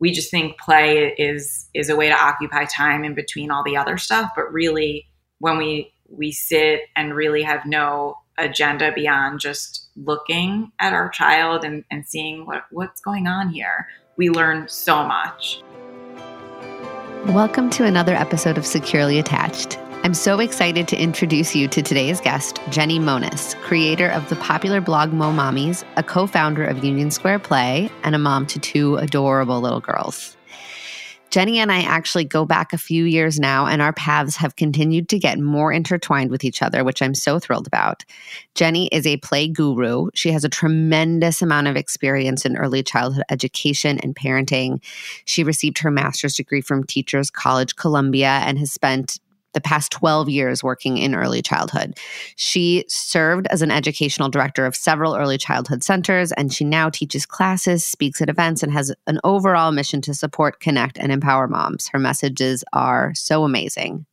we just think play is is a way to occupy time in between all the other stuff but really when we we sit and really have no agenda beyond just looking at our child and, and seeing what, what's going on here we learn so much. Welcome to another episode of securely attached I'm so excited to introduce you to today's guest, Jennie Monness, creator of the popular blog Mo Mommies, a co founder of Union Square Play, and a mom to two adorable little girls. Jennie and I actually go back a few years now, and our paths have continued to get more intertwined with each other, which I'm so thrilled about. Jennie is a play guru. She has a tremendous amount of experience in early childhood education and parenting. She received her master's degree from Teachers College Columbia and has spent the past 12 years working in early childhood. She served as an educational director of several early childhood centers, and she now teaches classes, speaks at events, and has an overall mission to support, connect, and empower moms. Her messages are so amazing.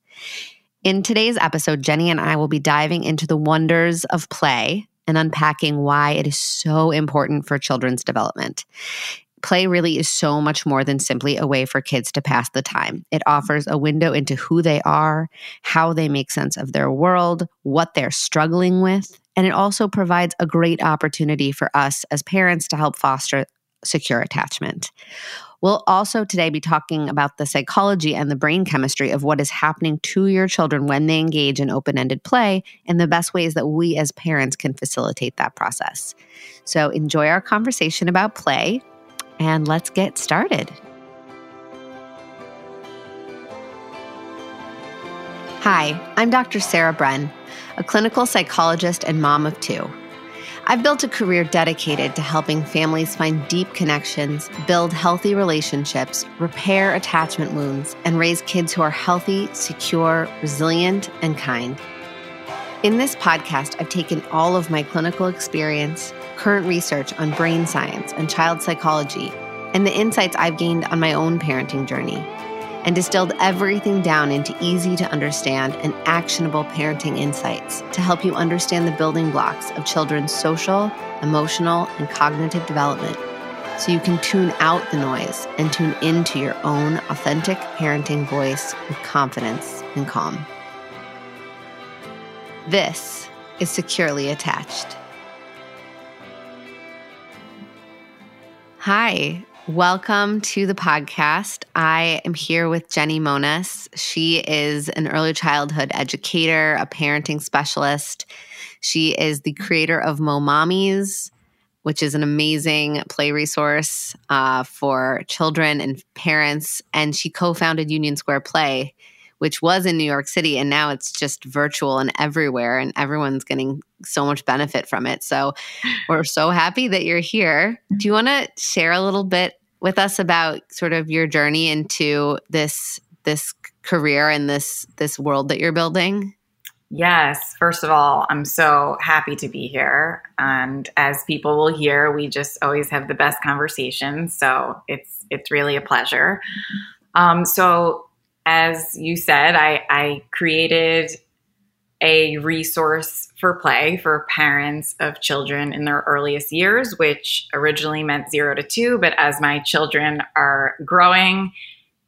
In today's episode, Jennie and I will be diving into the wonders of play and unpacking why it is so important for children's development play really is so much more than simply a way for kids to pass the time. It offers a window into who they are, how they make sense of their world, what they're struggling with, and it also provides a great opportunity for us as parents to help foster secure attachment. We'll also today be talking about the psychology and the brain chemistry of what is happening to your children when they engage in open ended play and the best ways that we as parents can facilitate that process. So, enjoy our conversation about play and let's get started. Hi, I'm Dr. Sarah Bren, a clinical psychologist and mom of two. I've built a career dedicated to helping families find deep connections, build healthy relationships, repair attachment wounds, and raise kids who are healthy, secure, resilient, and kind. In this podcast, I've taken all of my clinical experience, current research on brain science and child psychology, and the insights I've gained on my own parenting journey, and distilled everything down into easy to understand and actionable parenting insights to help you understand the building blocks of children's social, emotional, and cognitive development so you can tune out the noise and tune into your own authentic parenting voice with confidence and calm. This is Securely Attached. Hi, welcome to the podcast. I am here with Jennie Monness. She is an early childhood educator, a parenting specialist. She is the creator of Mo Mommies, which is an amazing play resource uh, for children and parents. And she co founded Union Square Play, which was in New York City, and now it's just virtual and everywhere, and everyone's getting so much benefit from it. So we're so happy that you're here. Do you want to share a little bit with us about sort of your journey into this this career and this this world that you're building? Yes. First of all, I'm so happy to be here. And as people will hear, we just always have the best conversations. So it's it's really a pleasure. Um, so as you said, I, I created a resource for play for parents of children in their earliest years, which originally meant zero to two. But as my children are growing,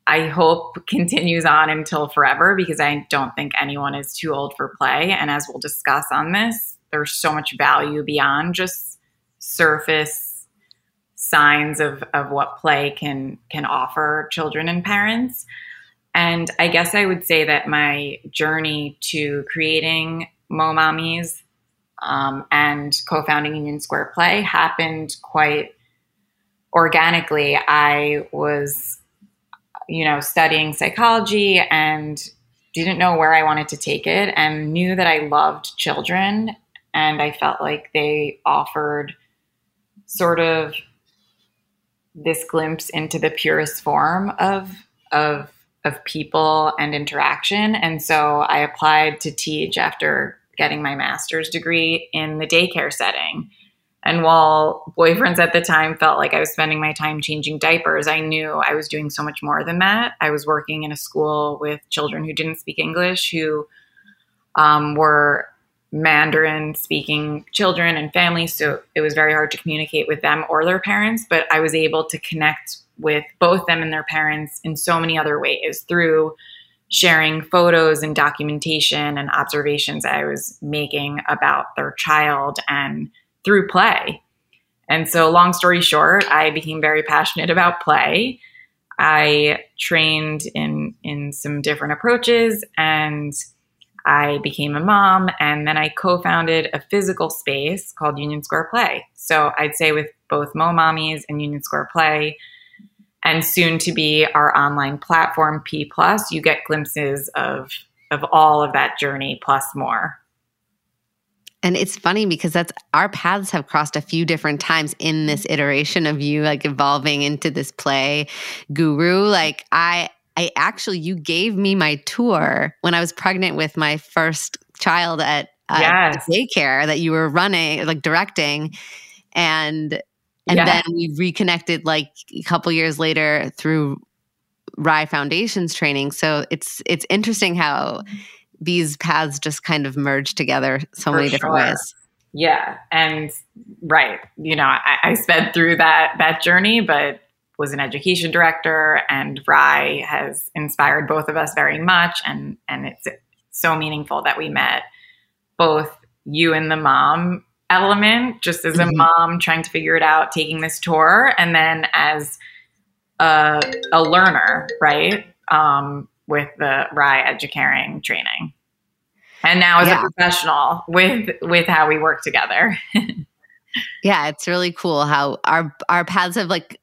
I hope continues on until forever because I don't think anyone is too old for play. And as we'll discuss on this, there's so much value beyond just surface signs of, of what play can can offer children and parents. And I guess I would say that my journey to creating Mo Mommies um, and co founding Union Square Play happened quite organically. I was, you know, studying psychology and didn't know where I wanted to take it and knew that I loved children and I felt like they offered sort of this glimpse into the purest form of of of people and interaction. And so I applied to teach after getting my master's degree in the daycare setting. And while boyfriends at the time felt like I was spending my time changing diapers, I knew I was doing so much more than that. I was working in a school with children who didn't speak English, who um, were Mandarin speaking children and families. So it was very hard to communicate with them or their parents, but I was able to connect with both them and their parents in so many other ways through sharing photos and documentation and observations I was making about their child and through play. And so, long story short, I became very passionate about play. I trained in in some different approaches and I became a mom and then I co-founded a physical space called Union Square Play. So I'd say with both Mo Mommies and Union Square Play, and soon to be our online platform P Plus, you get glimpses of of all of that journey plus more. And it's funny because that's our paths have crossed a few different times in this iteration of you like evolving into this play guru. Like I I actually you gave me my tour when I was pregnant with my first child at uh, yes. daycare that you were running like directing and and yeah. then we reconnected like a couple years later through RIE Foundations training. So it's it's interesting how these paths just kind of merge together so For many different sure. ways. Yeah, and right, you know, I, I sped through that that journey, but was an education director, and RIE has inspired both of us very much, and and it's so meaningful that we met both you and the mom element just as a mm-hmm. mom trying to figure it out taking this tour and then as a, a learner right um, with the RIE educaring training and now as yeah. a professional with with how we work together yeah it's really cool how our our paths have like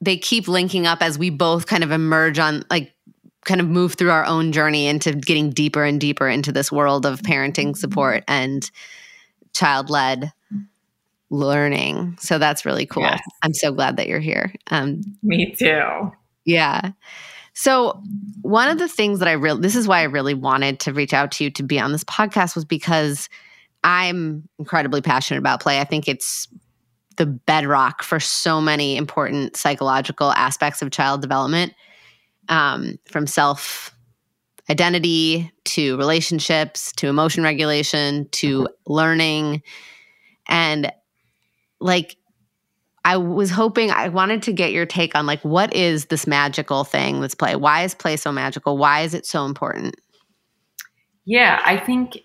they keep linking up as we both kind of emerge on like kind of move through our own journey into getting deeper and deeper into this world of parenting support and child led learning. So that's really cool. Yes. I'm so glad that you're here. Um, Me too. Yeah. So one of the things that I really, this is why I really wanted to reach out to you to be on this podcast was because I'm incredibly passionate about play. I think it's the bedrock for so many important psychological aspects of child development, um, from self identity to relationships to emotion regulation to mm-hmm. learning. And like, I was hoping I wanted to get your take on like what is this magical thing that's play? Why is play so magical? Why is it so important? Yeah, I think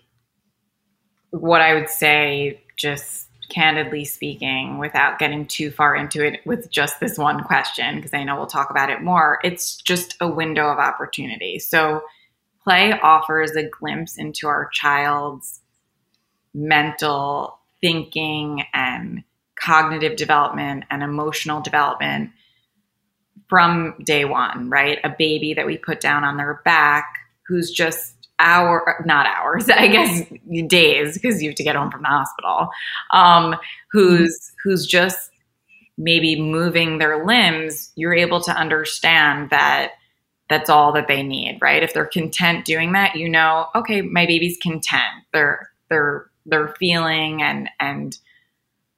what I would say just candidly speaking without getting too far into it with just this one question because I know we'll talk about it more, it's just a window of opportunity. So play offers a glimpse into our child's mental thinking and cognitive development and emotional development from day one, right? A baby that we put down on their back who's just hour, not hours, I guess days, because you have to get home from the hospital, um, who's, who's just maybe moving their limbs, you're able to understand that that's all that they need, right? If they're content doing that, you know, okay, my baby's content. They're they're they're feeling and and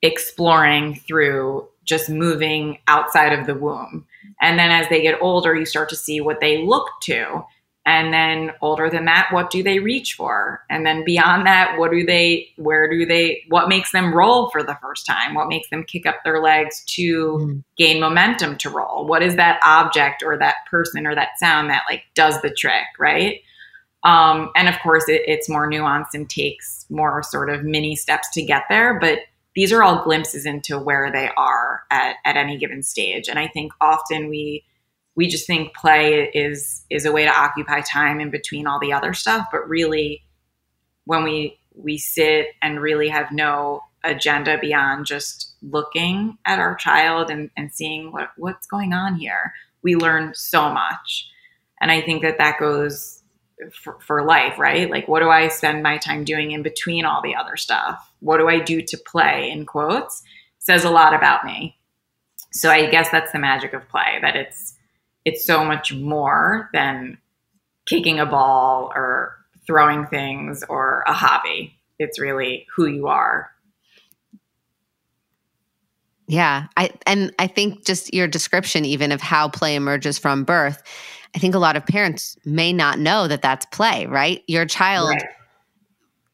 exploring through just moving outside of the womb. And then as they get older, you start to see what they look to and then older than that what do they reach for? And then beyond that what do they where do they what makes them roll for the first time? What makes them kick up their legs to mm. gain momentum to roll? What is that object or that person or that sound that like does the trick right? Um, and of course it, it's more nuanced and takes more sort of mini steps to get there but these are all glimpses into where they are at, at any given stage. And i think often we we just think play is is a way to occupy time in between all the other stuff but really when we we sit and really have no agenda beyond just looking at our child and, and seeing what what's going on here we learn so much. And i think that that goes for, for life right? Like what do i spend my time doing in between all the other stuff? What do i do to play in quotes says a lot about me. So i guess that's the magic of play that it's it's so much more than kicking a ball or throwing things or a hobby. It's really who you are. Yeah, I and I think just your description even of how play emerges from birth, I think a lot of parents may not know that that's play, right? Your child right.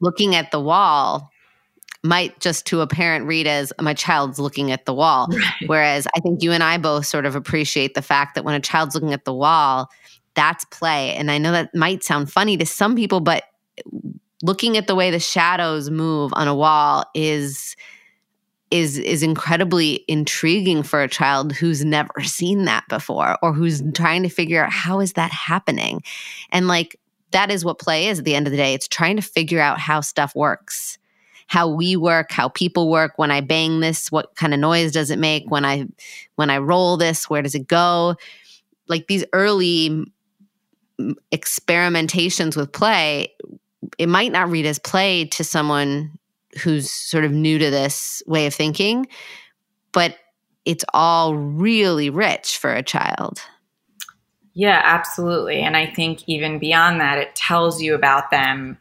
looking at the wall might just to a parent read as my child's looking at the wall. Right. Whereas I think you and I both sort of appreciate the fact that when a child's looking at the wall, that's play. And I know that might sound funny to some people, but looking at the way the shadows move on a wall is is is incredibly intriguing for a child who's never seen that before or who's trying to figure out how is that happening and like that is what play is at the end of the day it's trying to figure out how stuff works how we work how people work when i bang this what kind of noise does it make when i when i roll this where does it go like these early experimentations with play it might not read as play to someone who's sort of new to this way of thinking, but it's all really rich for a child. Yeah, absolutely. And I think even beyond that, it tells you about them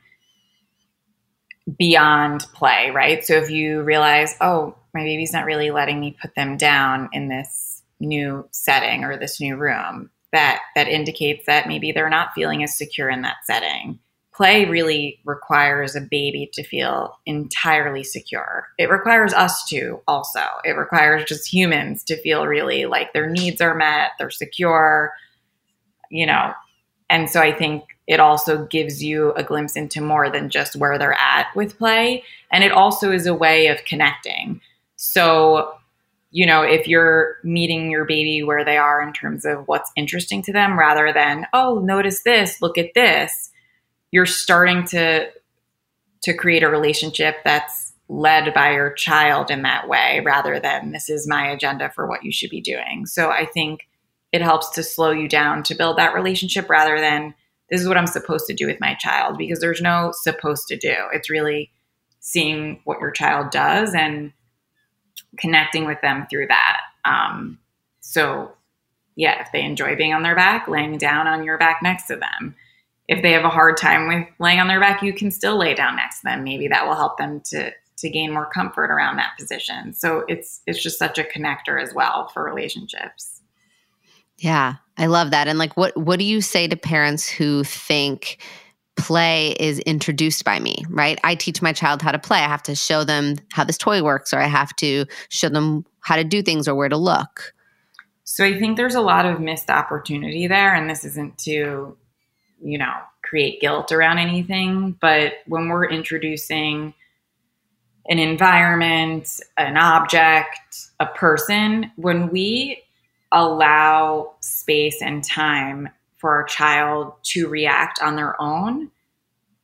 beyond play, right? So if you realize, oh, my baby's not really letting me put them down in this new setting or this new room, that that indicates that maybe they're not feeling as secure in that setting play really requires a baby to feel entirely secure. It requires us to also. It requires just humans to feel really like their needs are met, they're secure, you know. And so I think it also gives you a glimpse into more than just where they're at with play. And it also is a way of connecting. So, you know, if you're meeting your baby where they are in terms of what's interesting to them rather than, oh, notice this, look at this you're starting to to create a relationship that's led by your child in that way rather than this is my agenda for what you should be doing. So I think it helps to slow you down to build that relationship rather than this is what I'm supposed to do with my child because there's no supposed to do. It's really seeing what your child does and connecting with them through that. Um, so, yeah, if they enjoy being on their back, laying down on your back next to them if they have a hard time with laying on their back, you can still lay down next to them. Maybe that will help them to to gain more comfort around that position. So it's it's just such a connector as well for relationships. Yeah, I love that. And like what what do you say to parents who think play is introduced by me, right? I teach my child how to play. I have to show them how this toy works or I have to show them how to do things or where to look. So I think there's a lot of missed opportunity there and this isn't to you know, create guilt around anything. But when we're introducing an environment, an object, a person, when we allow space and time for our child to react on their own,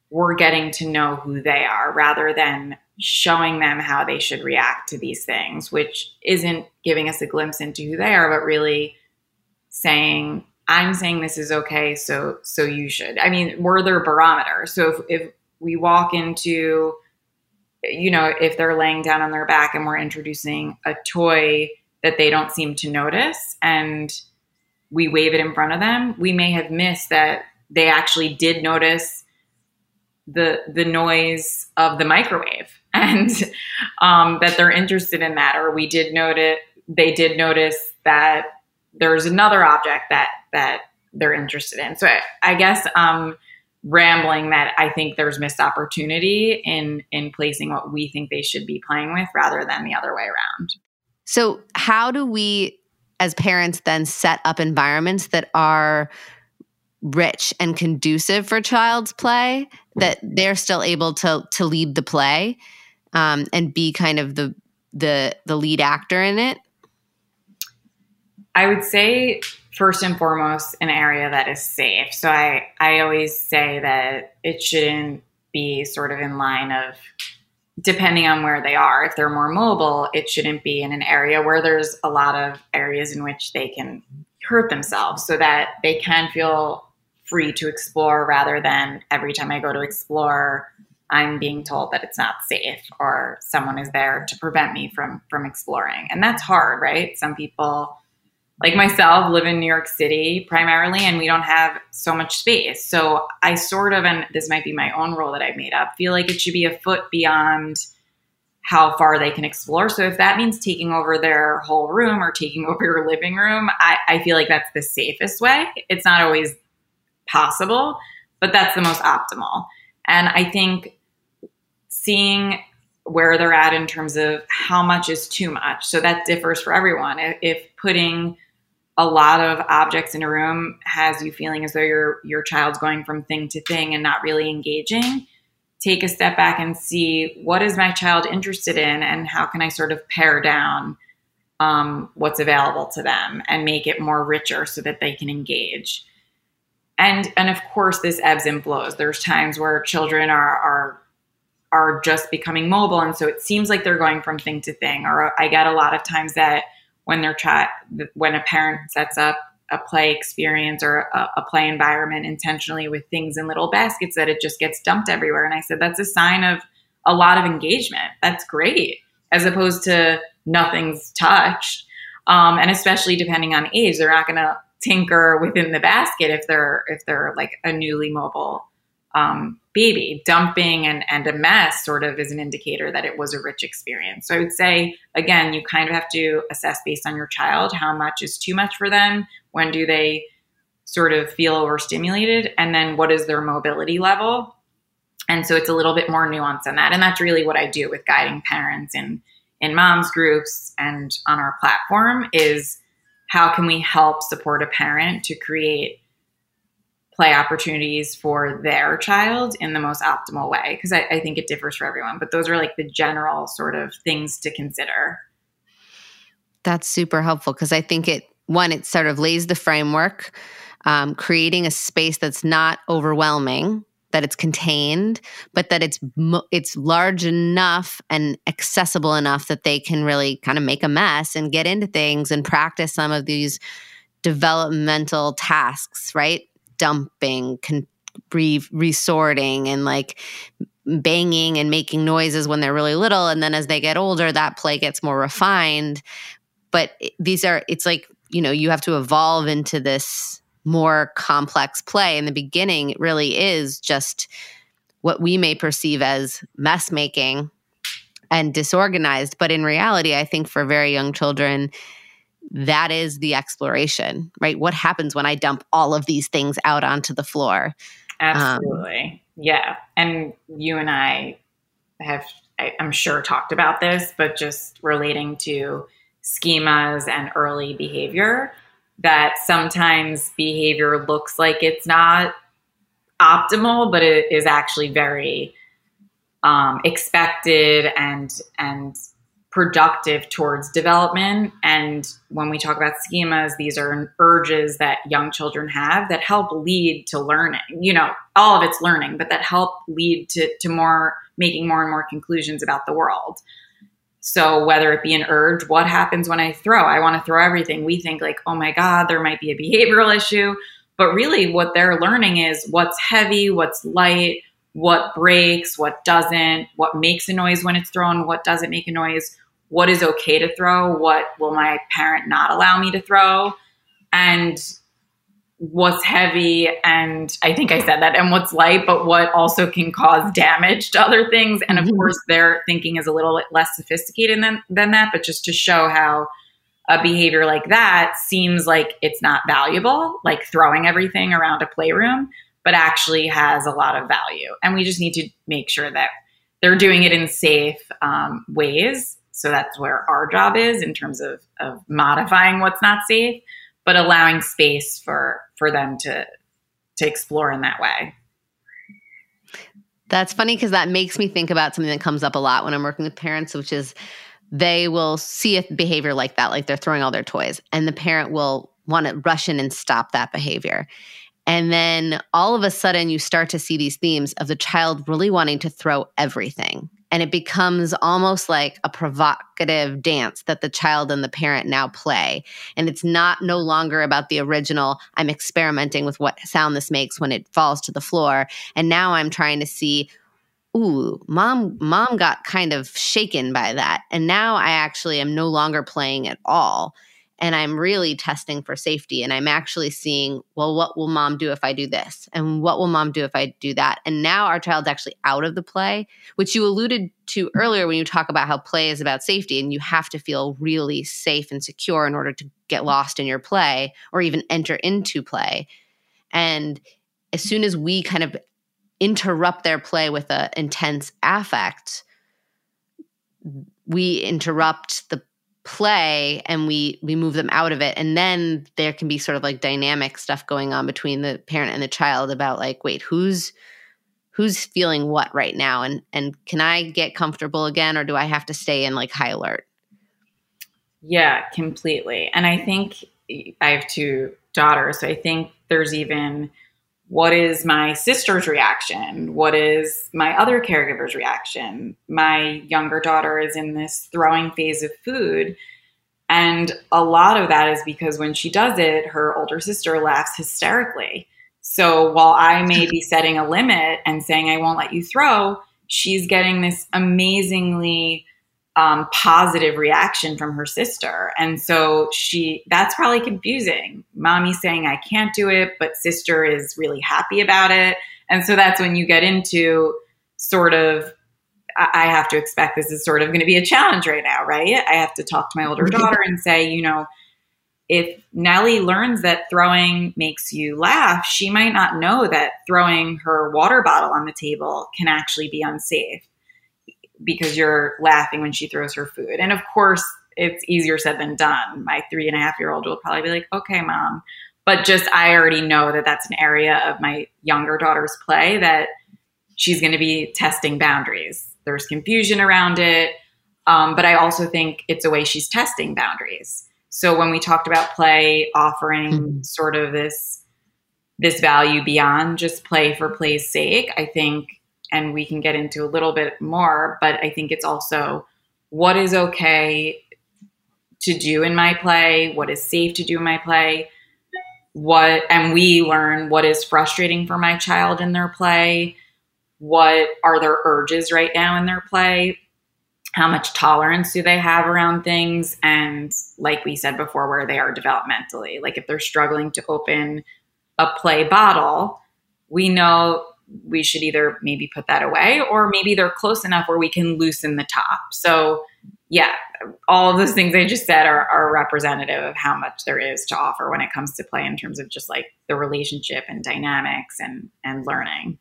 we're getting to know who they are rather than showing them how they should react to these things, which isn't giving us a glimpse into who they are, but really saying, I'm saying this is okay, so so you should. I mean, we're their barometer. So if, if we walk into, you know, if they're laying down on their back and we're introducing a toy that they don't seem to notice, and we wave it in front of them, we may have missed that they actually did notice the the noise of the microwave and um, that they're interested in that, or we did notice they did notice that there's another object that that they're interested in. So I, I guess um rambling that I think there's missed opportunity in in placing what we think they should be playing with rather than the other way around. So how do we as parents then set up environments that are rich and conducive for child's play that they're still able to to lead the play um, and be kind of the the the lead actor in it I would say first and foremost an area that is safe. So I I always say that it shouldn't be sort of in line of depending on where they are. If they're more mobile, it shouldn't be in an area where there's a lot of areas in which they can hurt themselves so that they can feel free to explore rather than every time I go to explore I'm being told that it's not safe or someone is there to prevent me from from exploring. And that's hard, right? Some people like myself live in New York City primarily and we don't have so much space. So I sort of and this might be my own rule that I've made up, feel like it should be a foot beyond how far they can explore. So if that means taking over their whole room or taking over your living room, I, I feel like that's the safest way. It's not always possible, but that's the most optimal. And I think seeing where they're at in terms of how much is too much. So that differs for everyone. If putting a lot of objects in a room has you feeling as though your your child's going from thing to thing and not really engaging, take a step back and see what is my child interested in and how can I sort of pare down um, what's available to them and make it more richer so that they can engage. And and of course this ebbs and flows. There's times where children are are are just becoming mobile and so it seems like they're going from thing to thing or I get a lot of times that when they're chat when a parent sets up a play experience or a, a, play environment intentionally with things in little baskets that it just gets dumped everywhere. And I said, that's a sign of a lot of engagement. That's great, as opposed to nothing's touched. Um, and especially depending on age, they're not going to tinker within the basket if they're if they're like a newly mobile um, baby. Dumping and, and a mess sort of is an indicator that it was a rich experience. So I would say, again, you kind of have to assess based on your child how much is too much for them. When do they sort of feel overstimulated? And then what is their mobility level? And so it's a little bit more nuanced than that. And that's really what I do with guiding parents in, in moms groups and on our platform is how can we help support a parent to create play opportunities for their child in the most optimal way because I, I, think it differs for everyone but those are like the general sort of things to consider. That's super helpful because i think it one it sort of lays the framework um, creating a space that's not overwhelming that it's contained but that it's it's large enough and accessible enough that they can really kind of make a mess and get into things and practice some of these developmental tasks right dumping, con- re- resorting, and like banging and making noises when they're really little. And then as they get older, that play gets more refined. But these are, it's like, you know, you have to evolve into this more complex play. In the beginning, it really is just what we may perceive as mess making and disorganized. But in reality, I think for very young children, that is the exploration, right? What happens when I dump all of these things out onto the floor? Absolutely. Um, yeah. And you and I have, I, I'm sure, talked about this, but just relating to schemas and early behavior, that sometimes behavior looks like it's not optimal, but it is actually very um, expected and and productive towards development. And when we talk about schemas, these are urges that young children have that help lead to learning. You know, all of it's learning, but that help lead to, to more making more and more conclusions about the world. So whether it be an urge, what happens when I throw? I want to throw everything. We think like, oh my God, there might be a behavioral issue. But really what they're learning is what's heavy, what's light, what breaks, what doesn't, what makes a noise when it's thrown, what doesn't make a noise, what is okay to throw, what will my parent not allow me to throw, and what's heavy and I think I said that and what's light, but what also can cause damage to other things. And of mm-hmm. course their thinking is a little less sophisticated than, than that, but just to show how a behavior like that seems like it's not valuable, like throwing everything around a playroom, but actually has a lot of value. And we just need to make sure that they're doing it in safe um, ways so that's where our job is in terms of, of modifying what's not safe, but allowing space for for them to to explore in that way. That's funny because that makes me think about something that comes up a lot when I'm working with parents, which is they will see a behavior like that, like they're throwing all their toys, and the parent will want to rush in and stop that behavior. And then all of a sudden, you start to see these themes of the child really wanting to throw everything and it becomes almost like a provocative dance that the child and the parent now play. And it's not no longer about the original i'm experimenting with what sound this makes when it falls to the floor. And now i'm trying to see ooh mom mom got kind of shaken by that. And now i actually am no longer playing at all and I'm really testing for safety. And I'm actually seeing, well, what will mom do if I do this? And what will mom do if I do that? And now our child's actually out of the play, which you alluded to earlier when you talk about how play is about safety and you have to feel really safe and secure in order to get lost in your play or even enter into play. And as soon as we kind of interrupt their play with an intense affect, we interrupt the play and we we move them out of it. And then there can be sort of like dynamic stuff going on between the parent and the child about like wait who's who's feeling what right now? And and can i get comfortable again or do i have to stay in like high alert? Yeah completely. And i think i have two daughters so i think there's even what is my sister's reaction? What is my other caregiver's reaction? My younger daughter is in this throwing phase of food. And a lot of that is because when she does it, her older sister laughs hysterically. So while I may be setting a limit and saying, I won't let you throw, she's getting this amazingly um, positive reaction from her sister. And so she, that's probably confusing. Mommy saying, I can't do it, but sister is really happy about it. And so that's when you get into sort of, I have to expect this is sort of going to be a challenge right now, right? I have to talk to my older daughter and say, you know, if Nellie learns that throwing makes you laugh, she might not know that throwing her water bottle on the table can actually be unsafe because you're laughing when she throws her food. And of course, it's easier said than done. My three and a half year old will probably be like, okay, mom. But just, I already know that that's an area of my younger daughter's play that she's going to be testing boundaries. There's confusion around it. Um, but I also think it's a way she's testing boundaries. So when we talked about play offering mm-hmm. sort of this this value beyond just play for play's sake, I think and we can get into a little bit more, but I think it's also what is okay to do in my play, what is safe to do in my play, what and we learn what is frustrating for my child in their play, what are their urges right now in their play, how much tolerance do they have around things and like we said before where they are developmentally. Like if they're struggling to open a play bottle, we know we should either maybe put that away or maybe they're close enough where we can loosen the top. So, yeah, all of those things I just said are, are representative of how much there is to offer when it comes to play in terms of just like the relationship and dynamics and and learning.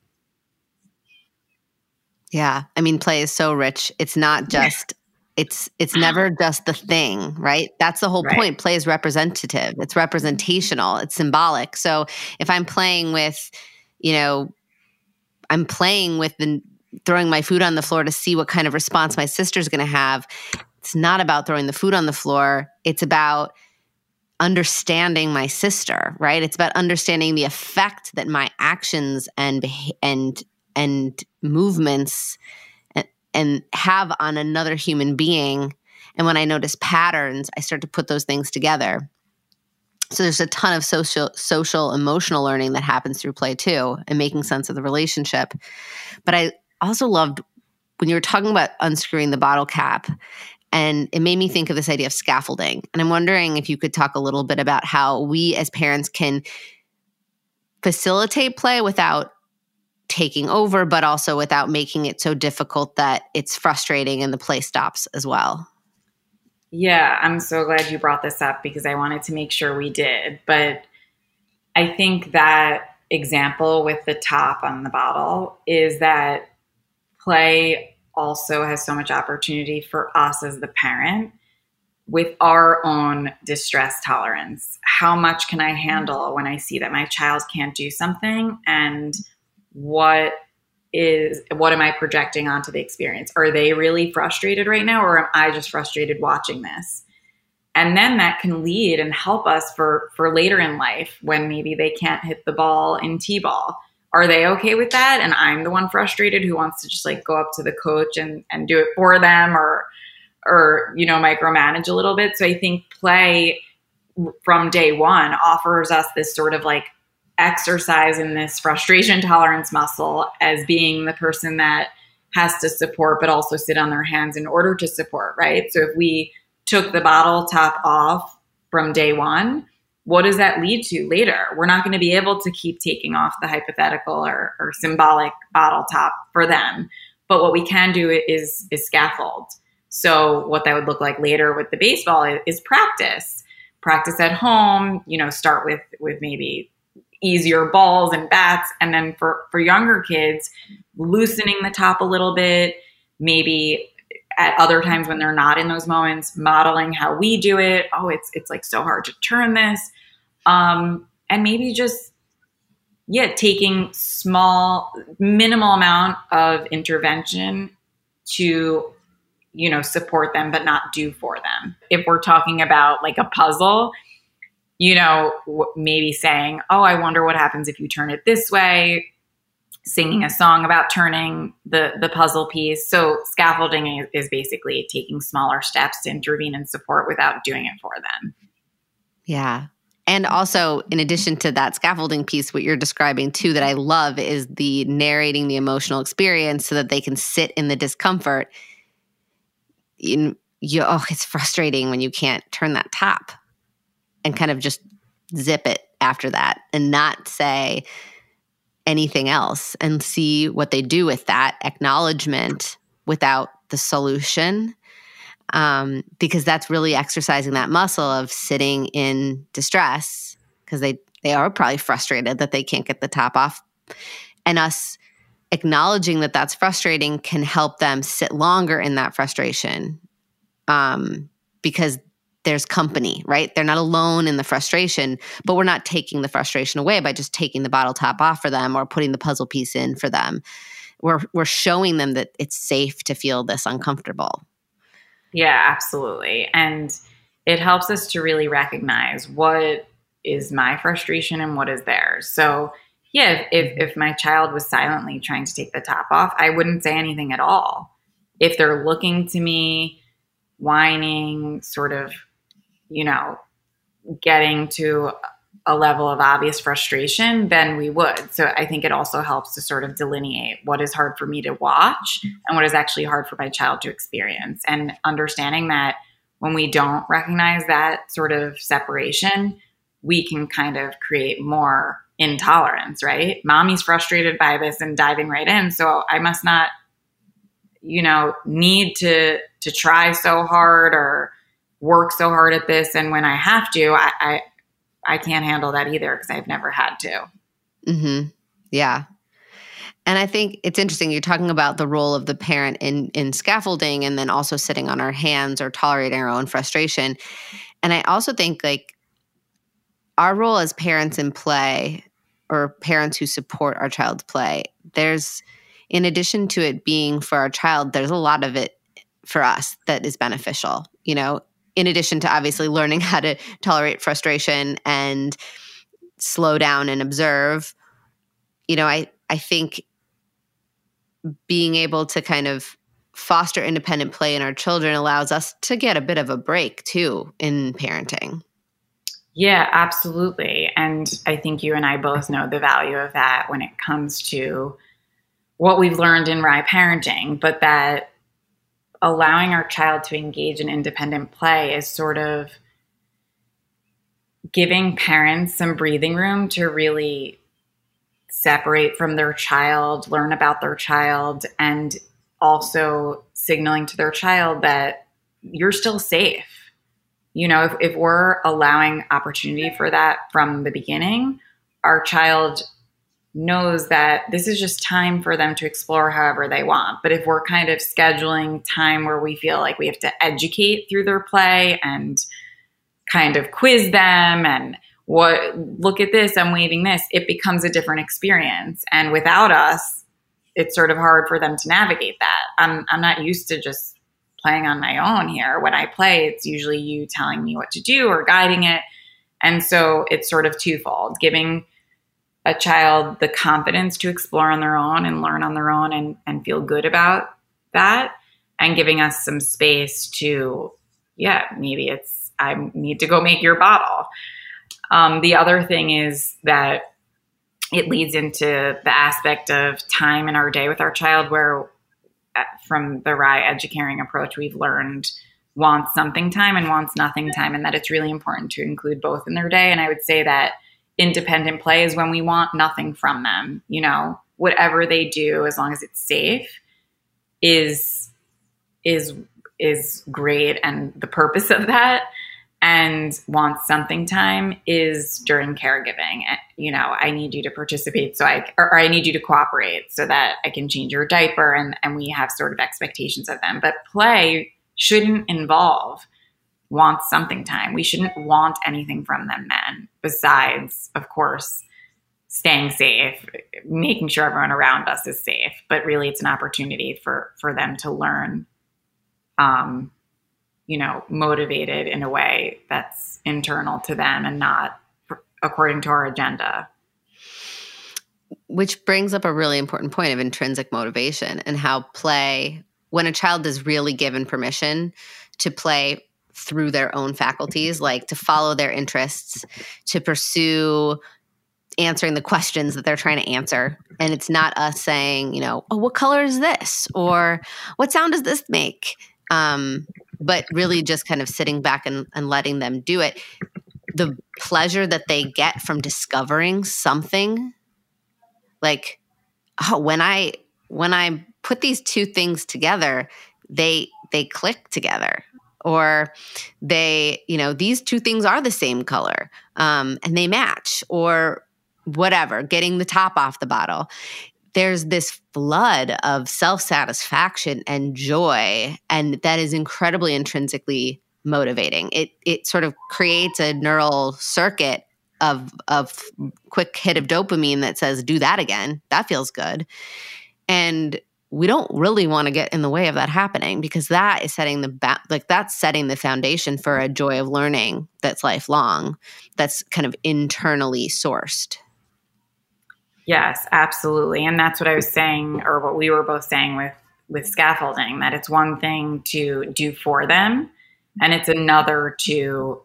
Yeah, I mean, play is so rich. It's not just it's it's uh-huh. never just the thing right that's the whole right. point play is representative it's representational it's symbolic so if i'm playing with you know I'm playing with the throwing my food on the floor to see what kind of response my sister's going to have. It's not about throwing the food on the floor. It's about understanding my sister, right? It's about understanding the effect that my actions and and and movements and, and have on another human being. And when I notice patterns, I start to put those things together. So there's a ton of social social emotional learning that happens through play too and making sense of the relationship. But I also loved when you were talking about unscrewing the bottle cap and it made me think of this idea of scaffolding. And I'm wondering if you could talk a little bit about how we as parents can facilitate play without taking over, but also without making it so difficult that it's frustrating and the play stops as well. Yeah, I'm so glad you brought this up because I wanted to make sure we did. But I think that example with the top on the bottle is that play also has so much opportunity for us as the parent with our own distress tolerance. How much can I handle when I see that my child can't do something? And what is what am I projecting onto the experience? Are they really frustrated right now, or am I just frustrated watching this? And then that can lead and help us for for later in life when maybe they can't hit the ball in t-ball. Are they okay with that? And I'm the one frustrated who wants to just like go up to the coach and and do it for them, or or you know micromanage a little bit. So I think play from day one offers us this sort of like exercise in this frustration tolerance muscle as being the person that has to support but also sit on their hands in order to support, right? So if we took the bottle top off from day one, what does that lead to later? We're not going to be able to keep taking off the hypothetical or, or symbolic bottle top for them. But what we can do is is scaffold. So what that would look like later with the baseball is, is practice. Practice at home, you know, start with with maybe easier balls and bats. And then for, for younger kids, loosening the top a little bit, maybe at other times when they're not in those moments, modeling how we do it. Oh, it's it's like so hard to turn this. Um, and maybe just yeah, taking small, minimal amount of intervention to you know support them but not do for them if we're talking about like a puzzle you know maybe saying oh i wonder what happens if you turn it this way singing a song about turning the the puzzle piece. So scaffolding is, basically taking smaller steps to intervene and support without doing it for them. Yeah. And also, in addition to that scaffolding piece, what you're describing too, that I love is the narrating the emotional experience so that they can sit in the discomfort. In you, oh, it's frustrating when you can't turn that top and kind of just zip it after that and not say anything else and see what they do with that acknowledgement without the solution. Um, because that's really exercising that muscle of sitting in distress because they they are probably frustrated that they can't get the top off. And us acknowledging that that's frustrating can help them sit longer in that frustration um, because there's company right they're not alone in the frustration but we're not taking the frustration away by just taking the bottle top off for them or putting the puzzle piece in for them we're we're showing them that it's safe to feel this uncomfortable yeah, absolutely. And it helps us to really recognize what is my frustration and what is theirs. So, yeah, if, if mm-hmm. my child was silently trying to take the top off, I wouldn't say anything at all. If they're looking to me, whining, sort of, you know, getting to a level of obvious frustration, then we would. So I think it also helps to sort of delineate what is hard for me to watch and what is actually hard for my child to experience. And understanding that when we don't recognize that sort of separation, we can kind of create more intolerance, right? Mommy's frustrated by this and diving right in. So I must not, you know, need to to try so hard or work so hard at this. And when I have to, I, I I can't handle that either because I've never had to. Mm-hmm. Yeah. And I think it's interesting. You're talking about the role of the parent in in scaffolding, and then also sitting on our hands or tolerating our own frustration. And I also think like our role as parents in play, or parents who support our child's play. There's, in addition to it being for our child, there's a lot of it for us that is beneficial. You know, in addition to obviously learning how to tolerate frustration and slow down and observe you know i i think being able to kind of foster independent play in our children allows us to get a bit of a break too in parenting. Yeah absolutely. And i think you and i both know the value of that when it comes to what we've learned in RIE parenting but that allowing our child to engage in independent play is sort of giving parents some breathing room to really separate from their child, learn about their child, and also signaling to their child that you're still safe. You know, if, if we're allowing opportunity for that from the beginning, our child knows that this is just time for them to explore however they want. But if we're kind of scheduling time where we feel like we have to educate through their play and kind of quiz them and what look at this, I'm waving this, it becomes a different experience. And without us, it's sort of hard for them to navigate that. I'm I'm not used to just playing on my own here. When I play, it's usually you telling me what to do or guiding it. And so it's sort of twofold, giving a child the confidence to explore on their own and learn on their own and, and feel good about that and giving us some space to yeah maybe it's i need to go make your bottle. Um, the other thing is that it leads into the aspect of time in our day with our child where uh, from the RIE educaring approach we've learned wants something time and wants nothing time and that it's really important to include both in their day. And i would say that independent play is when we want nothing from them. You know, whatever they do, as long as it's safe, is is is great. And the purpose of that and wants something time is during caregiving. You know, I need you to participate so I, or I need you to cooperate so that I can change your diaper and, and we have sort of expectations of them. But play shouldn't involve want something time. We shouldn't want anything from them then, besides, of course, staying safe, making sure everyone around us is safe. But really, it's an opportunity for for them to learn um, you know, motivated in a way that's internal to them and not according to our agenda. Which brings up a really important point of intrinsic motivation and how play, when a child is really given permission to play through their own faculties, like to follow their interests, to pursue answering the questions that they're trying to answer. And it's not us saying, you know, oh, what color is this? Or what sound does this make? Um, but really just kind of sitting back and, and letting them do it. The pleasure that they get from discovering something like oh when I when I put these two things together, they they click together or they you know these two things are the same color um, and they match or whatever getting the top off the bottle there's this flood of self satisfaction and joy, and that is incredibly intrinsically motivating. It it sort of creates a neural circuit of of quick hit of dopamine that says, "Do that again. That feels good," and we don't really want to get in the way of that happening because that is setting the ba- like that's setting the foundation for a joy of learning that's lifelong that's kind of internally sourced Yes, absolutely. And that's what I was saying, or what we were both saying with with scaffolding, that it's one thing to do for them, and it's another to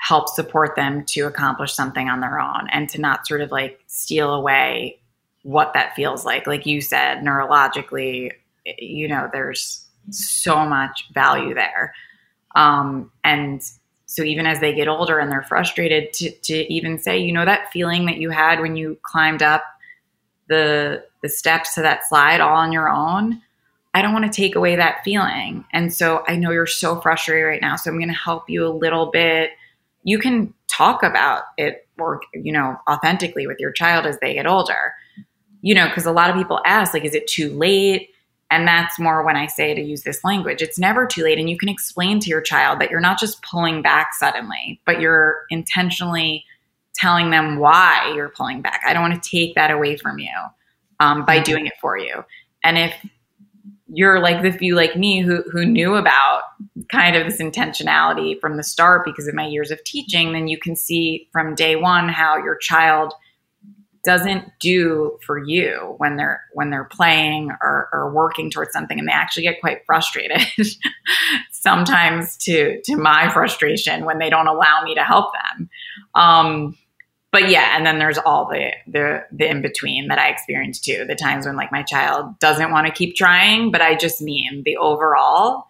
help support them to accomplish something on their own and to not sort of like steal away what that feels like. Like you said, neurologically, you know, there's so much value there. Um, and so even as they get older and they're frustrated to, to even say you know that feeling that you had when you climbed up the the steps to that slide all on your own i don't want to take away that feeling and so i know you're so frustrated right now so i'm going to help you a little bit you can talk about it or you know authentically with your child as they get older you know because a lot of people ask like is it too late and that's more when I say to use this language. It's never too late. And you can explain to your child that you're not just pulling back suddenly, but you're intentionally telling them why you're pulling back. I don't want to take that away from you um, by mm-hmm. doing it for you. And if you're like the few like me who, who knew about kind of this intentionality from the start because of my years of teaching, then you can see from day one how your child – doesn't do for you when they're when they're playing or, or working towards something and they actually get quite frustrated sometimes to to my frustration when they don't allow me to help them. Um, but yeah and then there's all the the the in between that i experience too the times when like my child doesn't want to keep trying but i just mean the overall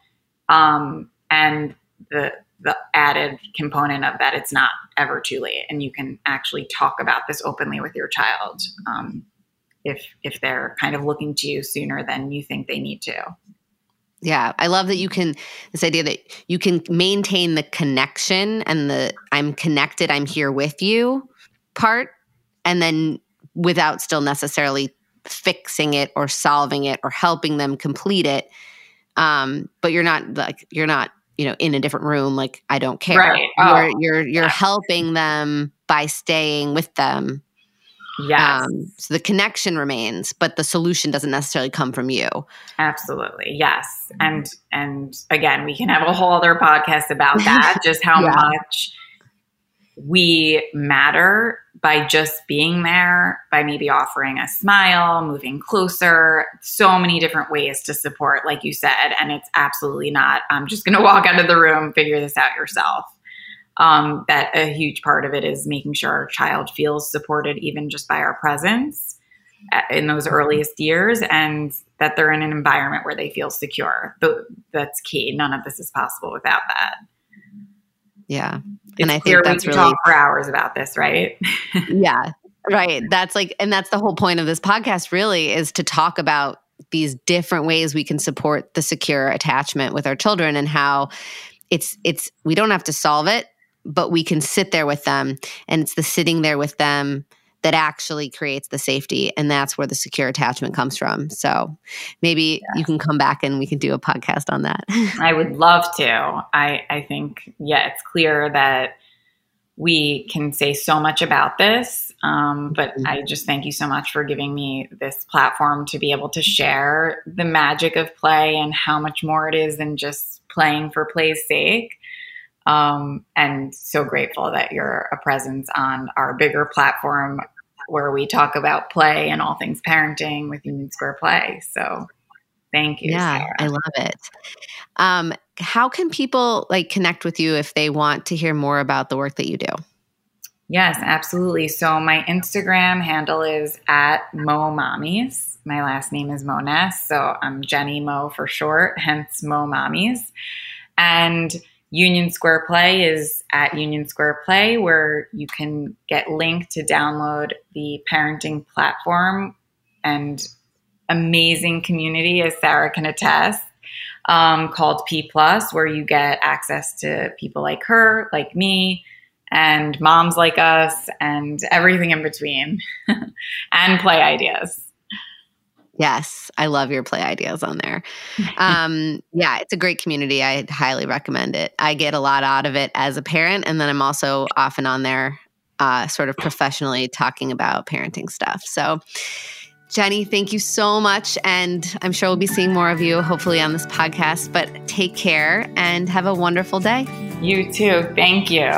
um, and the the added component of that it's not ever too late and you can actually talk about this openly with your child um, if if they're kind of looking to you sooner than you think they need to. Yeah i love that you can this idea that you can maintain the connection and the i'm connected i'm here with you part and then without still necessarily fixing it or solving it or helping them complete it um, but you're not like you're not you know in a different room like i don't care. Right. oh, you're you're you're helping them by staying with them. Yeah. um, so the connection remains but the solution doesn't necessarily come from you. Absolutely. Yes. And and again we can have a whole other podcast about that just how yeah. much we matter by just being there, by maybe offering a smile, moving closer, so many different ways to support, like you said. And it's absolutely not, I'm just going to walk out of the room, figure this out yourself. Um, that a huge part of it is making sure our child feels supported, even just by our presence uh, in those earliest years, and that they're in an environment where they feel secure. That's key. None of this is possible without that. Yeah. It's and I think that's we really talk for hours about this, right? yeah. Right. That's like and that's the whole point of this podcast really is to talk about these different ways we can support the secure attachment with our children and how it's it's we don't have to solve it, but we can sit there with them and it's the sitting there with them that actually creates the safety and that's where the secure attachment comes from so maybe yeah. you can come back and we can do a podcast on that i would love to i i think yeah it's clear that we can say so much about this um, but mm-hmm. i just thank you so much for giving me this platform to be able to share the magic of play and how much more it is than just playing for play's sake um, and so grateful that you're a presence on our bigger platform where we talk about play and all things parenting with Union Square Play. So thank you. Yeah, Sarah. I love it. Um, how can people like connect with you if they want to hear more about the work that you do? Yes, absolutely. So my Instagram handle is at Mo Mommies. My last name is Monness, so I'm Jennie Mo for short, hence Mo Mommies. And Union Square Play is at Union Square Play, where you can get linked to download the parenting platform and amazing community, as Sarah can attest, um, called P Plus, where you get access to people like her, like me, and moms like us, and everything in between, and play ideas. Yes, I love your play ideas on there. Um, yeah, it's a great community. I highly recommend it. I get a lot out of it as a parent, and then I'm also often on there, uh, sort of professionally talking about parenting stuff. So, Jennie, thank you so much. And I'm sure we'll be seeing more of you, hopefully, on this podcast. But take care and have a wonderful day. You too. Thank you.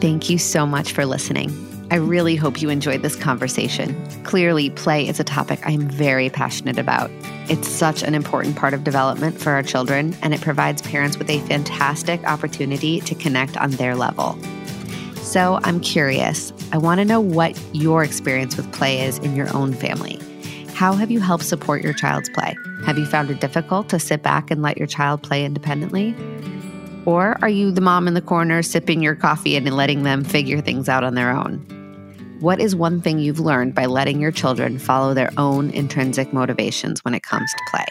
Thank you so much for listening. I really hope you enjoyed this conversation. Clearly, play is a topic I am very passionate about. It's such an important part of development for our children, and it provides parents with a fantastic opportunity to connect on their level. So I'm curious. I want to know what your experience with play is in your own family. How have you helped support your child's play? Have you found it difficult to sit back and let your child play independently? Or are you the mom in the corner sipping your coffee and letting them figure things out on their own? What is one thing you've learned by letting your children follow their own intrinsic motivations when it comes to play?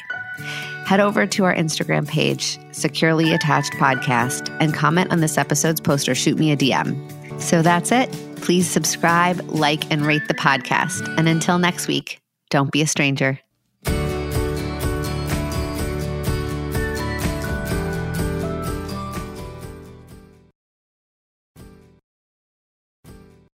Head over to our Instagram page, Securely Attached Podcast, and comment on this episode's post or shoot me a DM. So that's it. Please subscribe, like, and rate the podcast. And until next week, don't be a stranger.